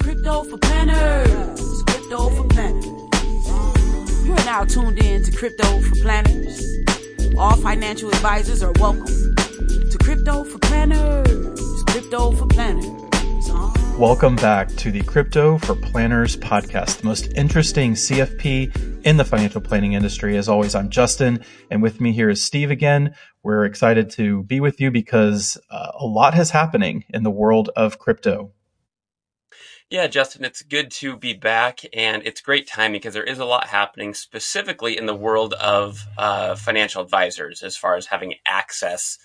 Crypto for planners. Crypto for planners. You are now tuned in to Crypto for Planners. All financial advisors are welcome to Crypto for Planners. Crypto for Planners. Welcome back to the Crypto for Planners podcast, the most interesting CFP in the financial planning industry. As always, I'm Justin, and with me here is Steve again. We're excited to be with you because uh, a lot is happening in the world of crypto. Yeah, Justin, it's good to be back, and it's great timing because there is a lot happening specifically in the world of uh, financial advisors as far as having access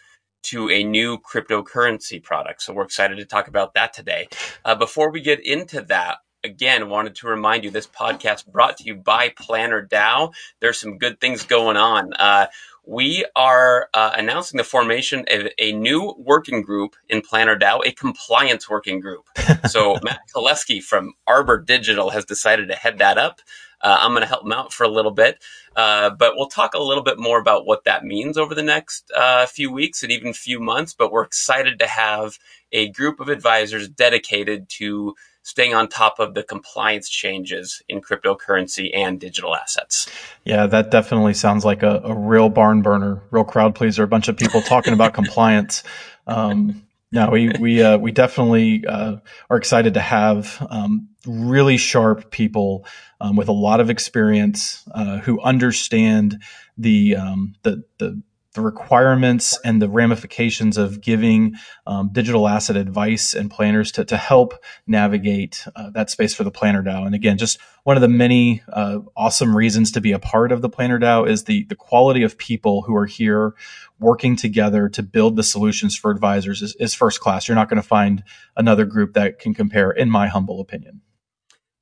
to a new cryptocurrency product. So we're excited to talk about that today. Uh, before we get into that, again, wanted to remind you this podcast brought to you by Planner DAO. There's some good things going on. Uh, we are uh, announcing the formation of a new working group in Planner DAO, a compliance working group. so Matt Koleski from Arbor Digital has decided to head that up. Uh, I'm going to help him out for a little bit, uh, but we'll talk a little bit more about what that means over the next uh, few weeks and even few months. But we're excited to have a group of advisors dedicated to staying on top of the compliance changes in cryptocurrency and digital assets. Yeah, that definitely sounds like a, a real barn burner, real crowd pleaser. A bunch of people talking about compliance. Um, no, we we uh, we definitely uh, are excited to have um, really sharp people um, with a lot of experience uh, who understand the um, the the the requirements and the ramifications of giving um, digital asset advice and planners to, to help navigate uh, that space for the Planner DAO. And again, just one of the many uh, awesome reasons to be a part of the Planner DAO is the, the quality of people who are here working together to build the solutions for advisors is, is first class. You're not going to find another group that can compare, in my humble opinion.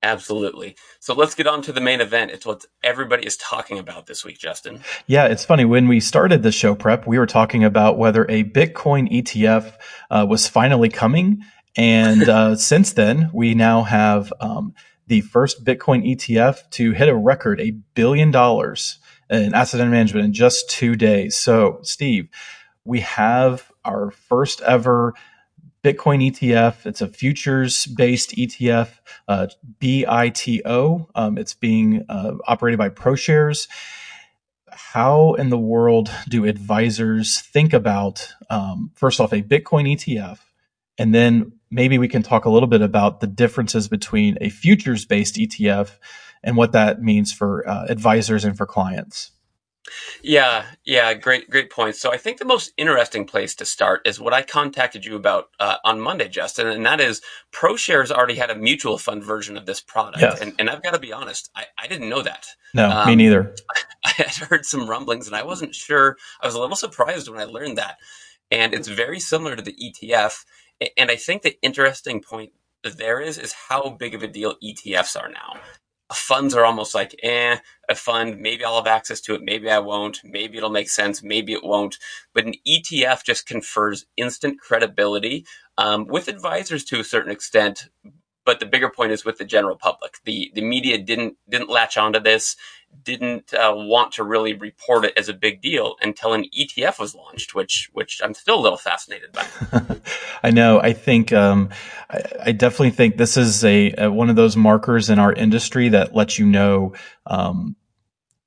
Absolutely. So let's get on to the main event. It's what everybody is talking about this week, Justin. Yeah, it's funny. When we started the show prep, we were talking about whether a Bitcoin ETF uh, was finally coming. And uh, since then, we now have um, the first Bitcoin ETF to hit a record, a billion dollars in asset under management in just two days. So, Steve, we have our first ever Bitcoin ETF. It's a futures based ETF, uh, BITO. Um, it's being uh, operated by ProShares. How in the world do advisors think about, um, first off, a Bitcoin ETF? And then maybe we can talk a little bit about the differences between a futures based ETF and what that means for uh, advisors and for clients. Yeah, yeah, great, great point. So I think the most interesting place to start is what I contacted you about uh, on Monday, Justin, and that is ProShares already had a mutual fund version of this product, yes. and, and I've got to be honest, I, I didn't know that. No, um, me neither. I had heard some rumblings, and I wasn't sure. I was a little surprised when I learned that, and it's very similar to the ETF. And I think the interesting point there is is how big of a deal ETFs are now funds are almost like, eh, a fund, maybe I'll have access to it, maybe I won't, maybe it'll make sense, maybe it won't. But an ETF just confers instant credibility um, with advisors to a certain extent. But the bigger point is with the general public. The the media didn't didn't latch onto this didn't uh, want to really report it as a big deal until an ETF was launched, which which I'm still a little fascinated by. I know. I think um, I, I, definitely think this is a, a, one of those markers in our industry that lets you know. Um,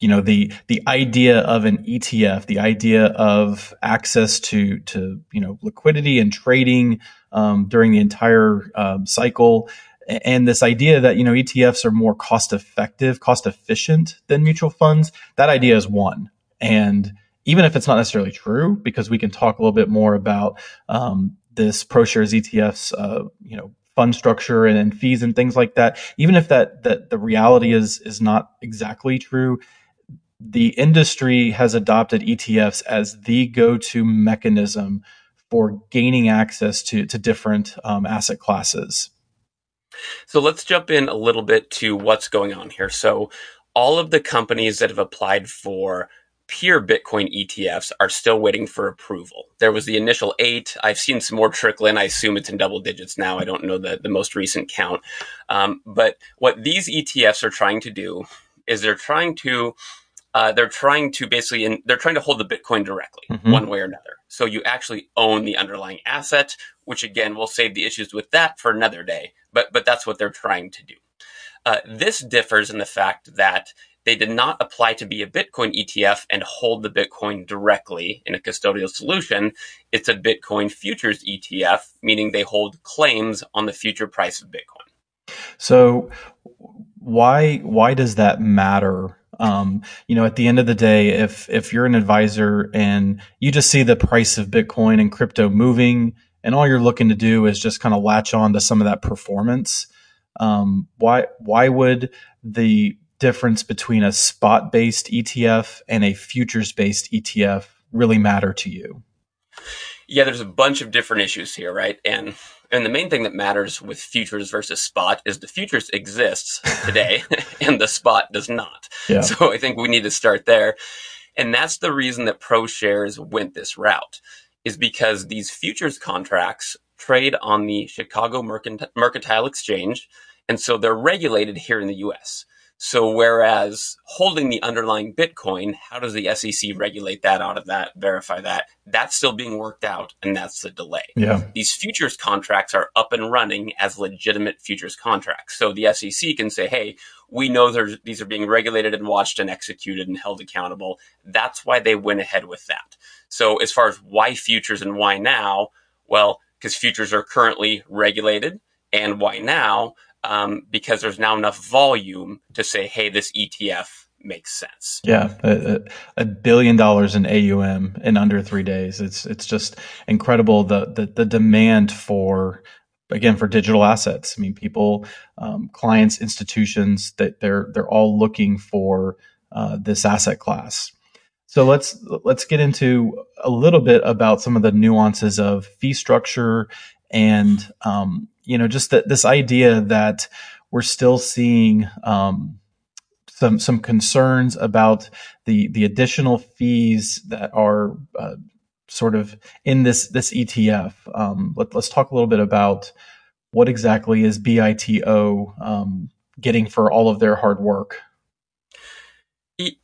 you know the the idea of an ETF, the idea of access to to you know liquidity and trading um, during the entire um, cycle and this idea that you know ETFs are more cost effective, cost efficient than mutual funds, that idea is one. And even if it's not necessarily true, because we can talk a little bit more about um, this ProShares ETFs, uh, you know, fund structure and, and, fees and things like that. Even if that that the reality is is not exactly true, the industry has adopted ETFs as the go to mechanism for gaining access to to different um, asset classes. So let's jump in a little bit to what's going on here. So all of the companies that have applied for pure Bitcoin ETFs are still waiting for approval. There was the initial eight. I've seen some more trickle in. I assume it's in double digits now. I don't know the, the most recent count. Um, but what these ETFs are trying to do is they're trying to uh, they're trying to basically in, they're trying to hold the Bitcoin directly, mm-hmm. one way or another. So you actually own the underlying asset, which again, we'll save the issues with that for another day. But, but that's what they're trying to do. Uh, this differs in the fact that they did not apply to be a Bitcoin ETF and hold the Bitcoin directly in a custodial solution. It's a Bitcoin futures ETF, meaning they hold claims on the future price of Bitcoin. So why why does that matter? Um, you know, at the end of the day, if if you're an advisor and you just see the price of Bitcoin and crypto moving, and all you're looking to do is just kind of latch on to some of that performance, um, why why would the difference between a spot based ETF and a futures based ETF really matter to you? Yeah, there's a bunch of different issues here, right? And and the main thing that matters with futures versus spot is the futures exists today and the spot does not. Yeah. So I think we need to start there. And that's the reason that ProShares went this route is because these futures contracts trade on the Chicago Mercantile Exchange and so they're regulated here in the US. So whereas holding the underlying Bitcoin, how does the SEC regulate that out of that, verify that? That's still being worked out, and that's the delay. Yeah. These futures contracts are up and running as legitimate futures contracts. So the SEC can say, hey, we know these are being regulated and watched and executed and held accountable. That's why they went ahead with that. So as far as why futures and why now, well, because futures are currently regulated, and why now? Um, because there's now enough volume to say, hey, this ETF makes sense. Yeah, a, a, billion dollars in AUM in under three days. It's it's just incredible the the, the demand for again for digital assets. I mean, people, um, clients, institutions that they're they're all looking for uh, this asset class. So let's let's get into a little bit about some of the nuances of fee structure and um, you know, just that this idea that we're still seeing um, some some concerns about the the additional fees that are uh, sort of in this this ETF. Um, let, us talk a little bit about what exactly is BITO um, getting for all of their hard work.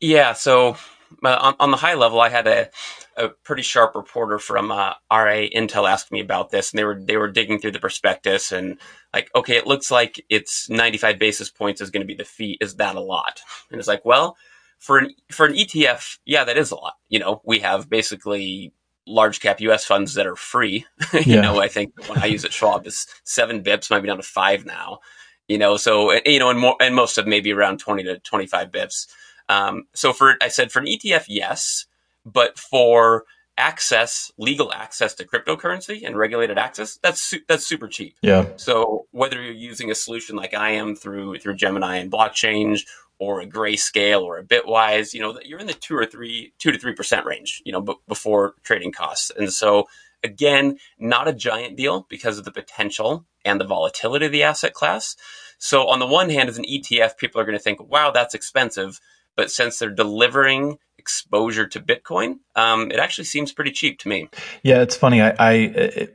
Yeah, so uh, on, on, the high level, I had a, a pretty sharp reporter from uh, RIA Intel asked me about this, and they were they were digging through the prospectus and like, okay, it looks like it's 95 basis points is going to be the fee. Is that a lot? And it's like, well, for an for an ETF, yeah, that is a lot. You know, we have basically large cap US funds that are free. you yeah. know, I think when I use it, Schwab is seven bips, might be down to five now. You know, so you know, and more and most of maybe around 20 to 25 bips. Um, so for I said for an ETF, yes, but for access, legal access to cryptocurrency and regulated access, that's su- that's super cheap. Yeah. So whether you're using a solution like I am through through Gemini and Blockchange or a Grayscale or a Bitwise, you know, you're in the two or three two to three percent range, you know, b- before trading costs. And so again, not a giant deal because of the potential and the volatility of the asset class. So on the one hand, as an ETF, people are going to think, "Wow, that's expensive." But since they're delivering exposure to Bitcoin, um, it actually seems pretty cheap to me. Yeah, it's funny. I I,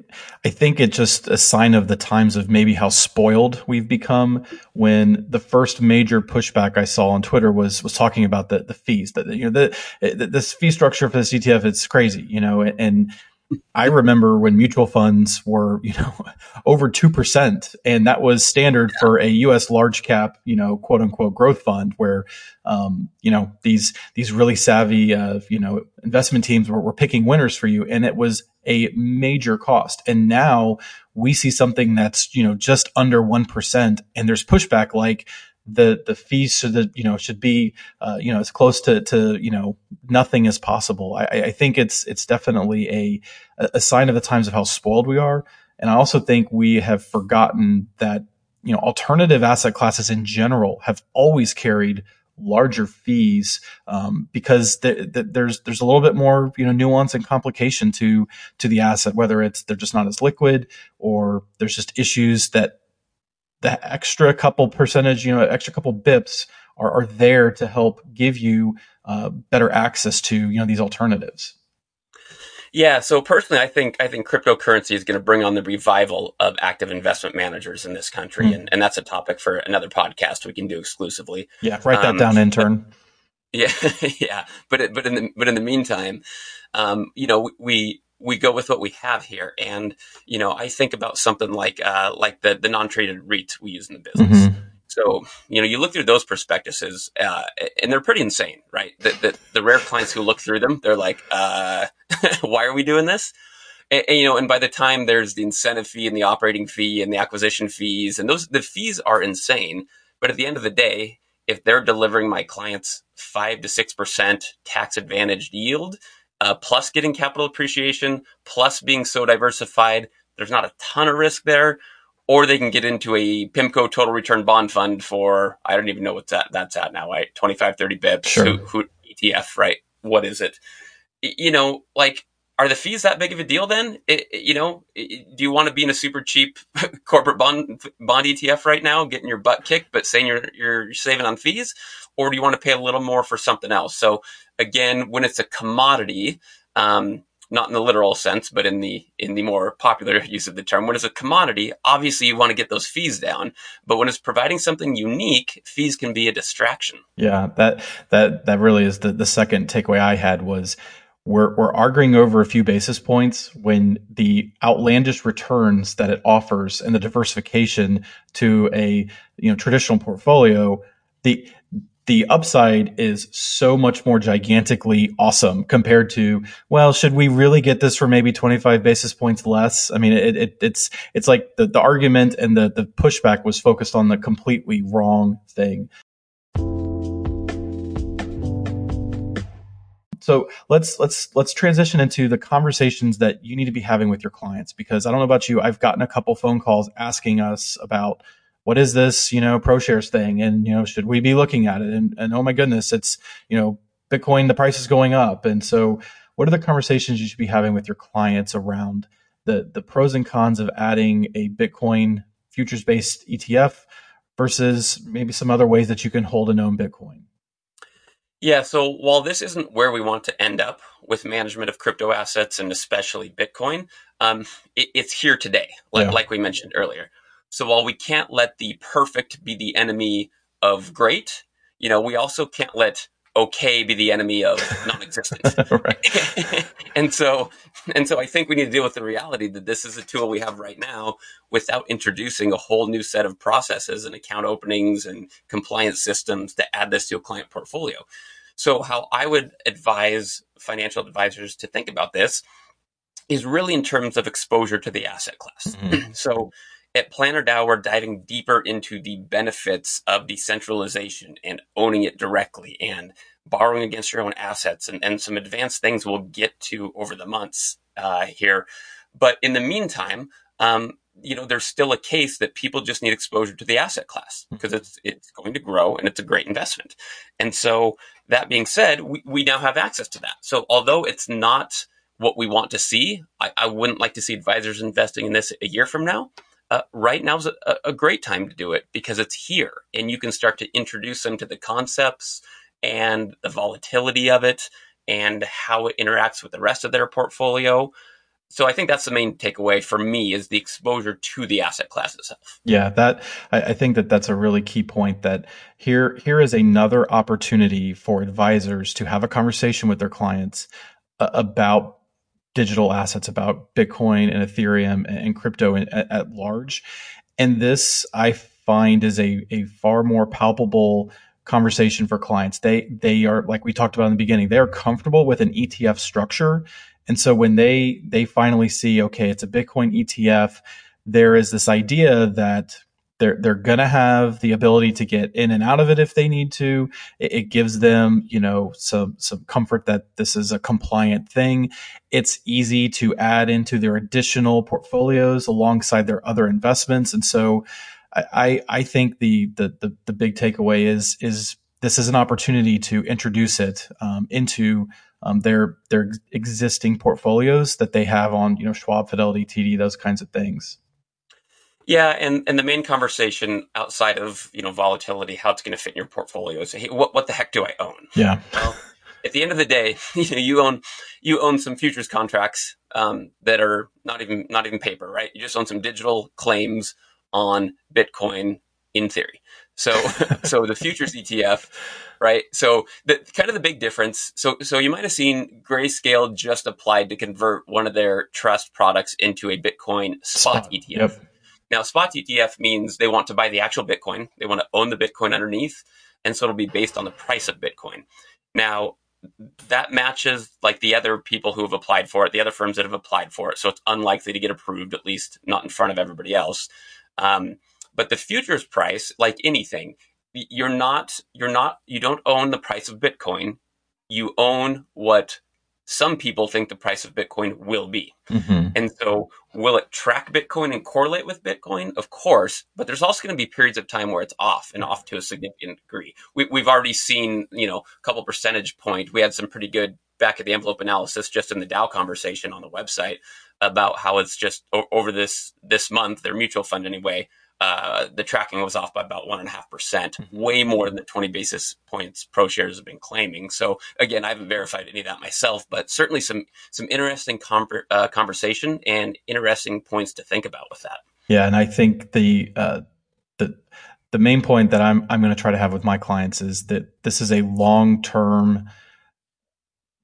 I think it's just a sign of the times of maybe how spoiled we've become. When the first major pushback I saw on Twitter was was talking about the the fees that you know the, this fee structure for the ETF it's crazy, you know, and I remember when mutual funds were, you know, over 2%. And that was standard yeah. for a US large cap, you know, quote unquote growth fund where, um, you know, these, these really savvy, uh, you know, investment teams were, were picking winners for you. And it was a major cost. And now we see something that's, you know, just under 1%. And there's pushback like, the the fees should you know should be uh, you know as close to to you know nothing as possible. I, I think it's it's definitely a a sign of the times of how spoiled we are, and I also think we have forgotten that you know alternative asset classes in general have always carried larger fees um, because th- th- there's there's a little bit more you know nuance and complication to to the asset whether it's they're just not as liquid or there's just issues that the extra couple percentage, you know, extra couple bips are, are there to help give you uh, better access to, you know, these alternatives. Yeah, so personally, I think I think cryptocurrency is going to bring on the revival of active investment managers in this country, mm. and, and that's a topic for another podcast we can do exclusively. Yeah, write that um, down, intern. Yeah, yeah, but it, but in the but in the meantime, um, you know, we we go with what we have here. And you know, I think about something like uh, like the the non traded REIT we use in the business. Mm-hmm. So, you know, you look through those prospectuses, uh, and they're pretty insane, right? The, the, the, rare clients who look through them, they're like, uh, why are we doing this? And, and, you know, and by the time there's the incentive fee and the operating fee and the acquisition fees, and those, the fees are insane. But at the end of the day, if they're delivering my clients five to 6% tax advantaged yield, uh, plus getting capital appreciation, plus being so diversified, there's not a ton of risk there or they can get into a PIMCO total return bond fund for, I don't even know what that, that's at now, right? 25, 30 bips, sure. who, who, ETF, right? What is it? You know, like, are the fees that big of a deal then? It, you know, do you want to be in a super cheap corporate bond bond ETF right now, getting your butt kicked, but saying you're you're saving on fees, or do you want to pay a little more for something else? So again, when it's a commodity, um, not in the literal sense, but in the in the more popular use of the term. When it's a commodity, obviously you want to get those fees down, but when it's providing something unique, fees can be a distraction. Yeah, that that that really is the the second takeaway I had was we're we're arguing over a few basis points when the outlandish returns that it offers and the diversification to a you know traditional portfolio the the upside is so much more gigantically awesome compared to well should we really get this for maybe 25 basis points less? I mean it, it, it's it's like the, the argument and the, the pushback was focused on the completely wrong thing so let's let's let's transition into the conversations that you need to be having with your clients because i don't know about you i've gotten a couple phone calls asking us about what is this, you know, ProShares thing? And, you know, should we be looking at it? And, and oh my goodness, it's, you know, Bitcoin, the price is going up. And so what are the conversations you should be having with your clients around the, the pros and cons of adding a Bitcoin futures based ETF versus maybe some other ways that you can hold and own Bitcoin? Yeah, so while this isn't where we want to end up with management of crypto assets and especially Bitcoin, um, it, it's here today, like, yeah. like we mentioned earlier. So while we can't let the perfect be the enemy of great, you know, we also can't let okay be the enemy of non-existent. and so and so I think we need to deal with the reality that this is a tool we have right now without introducing a whole new set of processes and account openings and compliance systems to add this to a client portfolio. So how I would advise financial advisors to think about this is really in terms of exposure to the asset class. Mm-hmm. so at Planner DAO, we're diving deeper into the benefits of decentralization and owning it directly and borrowing against your own assets and, and some advanced things we'll get to over the months uh, here. But in the meantime, um, you know, there's still a case that people just need exposure to the asset class because mm-hmm. it's it's going to grow and it's a great investment. And so that being said, we, we now have access to that. So although it's not what we want to see, I, I wouldn't like to see advisors investing in this a year from now uh, right now is a, a, great time to do it because it's here and you can start to introduce them to the concepts and the volatility of it and how it interacts with the rest of their portfolio. So I think that's the main takeaway for me is the exposure to the asset class itself. Yeah, that I, think that that's a really key point. That here here is another opportunity for advisors to have a conversation with their clients uh, about digital assets about Bitcoin and Ethereum and crypto at, at large. And this I find is a, a far more palpable conversation for clients. They they are like we talked about in the beginning, they are comfortable with an ETF structure. And so when they they finally see, okay, it's a Bitcoin ETF, there is this idea that they're they're gonna have the ability to get in and out of it if they need to. It, it, gives them, you know, some some comfort that this is a compliant thing. It's easy to add into their additional portfolios alongside their other investments, and so I I think the the the, the big takeaway is is this is an opportunity to introduce it um, into um, their their existing portfolios that they have on you know Schwab, Fidelity, TD, those kinds of things. Yeah, and, and the main conversation outside of you know volatility, how it's going to fit in your portfolio is hey, what what the heck do I own? Yeah. Well, at the end of the day, you know you own you own some futures contracts um, that are not even not even paper, right? You just own some digital claims on Bitcoin in theory. So, so the futures ETF, right? So the kind of the big difference. So, so you might have seen Grayscale just applied to convert one of their trust products into a Bitcoin spot, spot. ETF. Yep. Now, spot ETF means they want to buy the actual Bitcoin. They want to own the Bitcoin underneath. And so it'll be based on the price of Bitcoin. Now, that matches like the other people who have applied for it, the other firms that have applied for it. So it's unlikely to get approved, at least not in front of everybody else. Um, but the futures price, like anything, you're not, you're not, you don't own the price of Bitcoin. You own what some people think the price of Bitcoin will be. Mm-hmm. And so, will it track Bitcoin and correlate with Bitcoin? Of course, but there's also going to be periods of time where it's off and off to a significant degree. We, have already seen, you know, a couple percentage point. We had some pretty good back at the envelope analysis just in the DAO conversation on the website about how it's just over this this month, their mutual fund anyway, uh, the tracking was off by about one and a half percent, mm-hmm. way more than the 20 basis points ProShares have been claiming. So again, I haven't verified any of that myself, but certainly some some interesting uh, conversation and interesting points to think about with that. Yeah, and I think the uh, the the main point that I'm I'm going to try to have with my clients is that this is a long term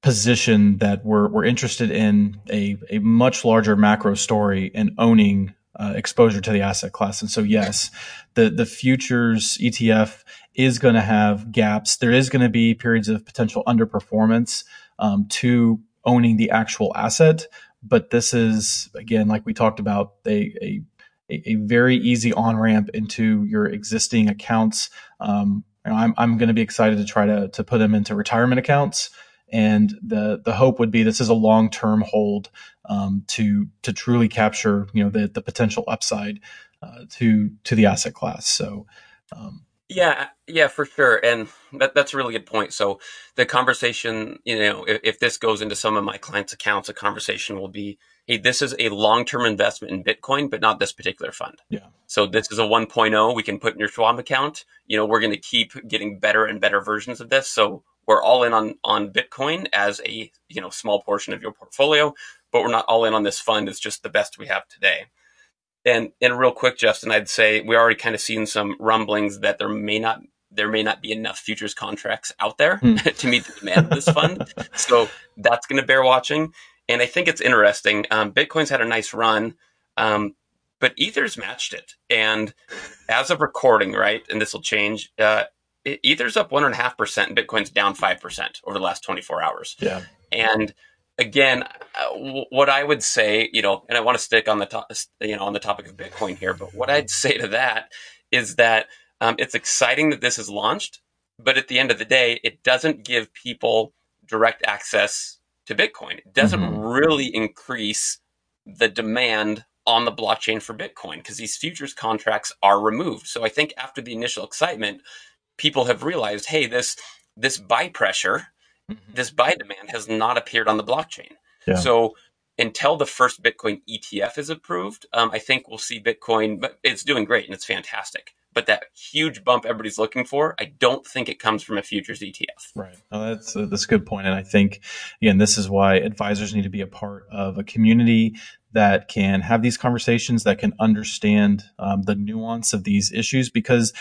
position that we're we're interested in a a much larger macro story and owning uh, exposure to the asset class. And so, yes, the the futures ETF is going to have gaps. There is going to be periods of potential underperformance um, to owning the actual asset. But this is again, like we talked about, a, a a, very easy on ramp into your existing accounts. Um, I'm, I'm going to be excited to try to, to put them into retirement accounts. And the the hope would be this is a long term hold um, to to truly capture you know the the potential upside uh, to to the asset class. So. Um, yeah, yeah, for sure, and that, that's a really good point. So the conversation, you know, if, if, this goes into some of my clients' accounts, a conversation will be, "Hey, this is a long-term investment in Bitcoin, but not this particular fund." Yeah. So this is a 1.0 we can put in your Schwab account. You know, we're going to keep getting better and better versions of this. So we're all in on on Bitcoin as a you know small portion of your portfolio, but we're not all in on this fund. It's just the best we have today. And and real quick, Justin, I'd say we already kind of seen some rumblings that there may not there may not be enough futures contracts out there mm. to meet the demand of this fund. so that's going to bear watching. And I think it's interesting. Um, Bitcoin's had a nice run, um, but Ether's matched it. And as of recording, right, and this will change. Uh, Ether's up one and a half percent, and Bitcoin's down five percent over the last 24 hours. Yeah, and again, uh, what I would say, you know, and I want to stick on the top, you know, on the topic of Bitcoin here, but what I'd say to that is that um, it's exciting that this is launched, but at the end of the day, it doesn't give people direct access to Bitcoin. It doesn't mm-hmm. really increase the demand on the blockchain for Bitcoin because these futures contracts are removed. So I think after the initial excitement, people have realized, hey, this this buy pressure, mm-hmm. this buy demand has not appeared on the blockchain. Yeah. So until the first Bitcoin ETF is approved, um, I think we'll see Bitcoin, but it's doing great and it's fantastic. But that huge bump everybody's looking for, I don't think it comes from a futures ETF. Right. That's a, that's a good point, and I think again, this is why advisors need to be a part of a community that can have these conversations, that can understand um, the nuance of these issues, because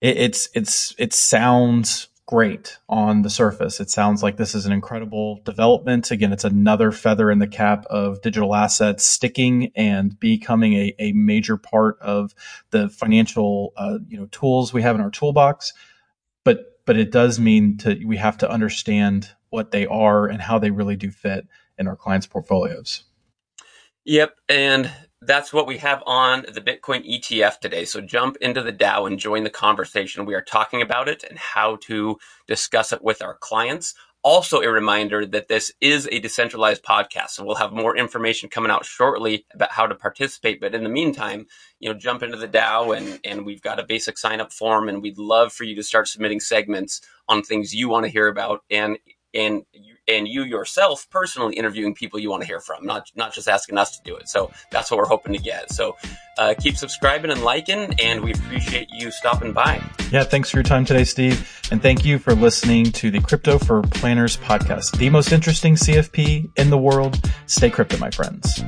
it, it's it's it sounds great on the surface. It sounds like this is an incredible development. Again, it's another feather in the cap of digital assets sticking and becoming a, a major part of the financial uh, you know tools we have in our toolbox. But but it does mean to we have to understand what they are and how they really do fit in our clients' portfolios. Yep, and that's what we have on the Bitcoin ETF today. So jump into the DAO and join the conversation. We are talking about it and how to discuss it with our clients. Also, a reminder that this is a decentralized podcast. So we'll have more information coming out shortly about how to participate. But in the meantime, you know, jump into the DAO and, and we've got a basic sign up form and we'd love for you to start submitting segments on things you want to hear about. And and you, and you yourself personally interviewing people you want to hear from, not not just asking us to do it. So that's what we're hoping to get. So uh, keep subscribing and liking, and we appreciate you stopping by. Yeah, thanks for your time today, Steve, and thank you for listening to the Crypto for Planners podcast, the most interesting CFP in the world. Stay crypto, my friends.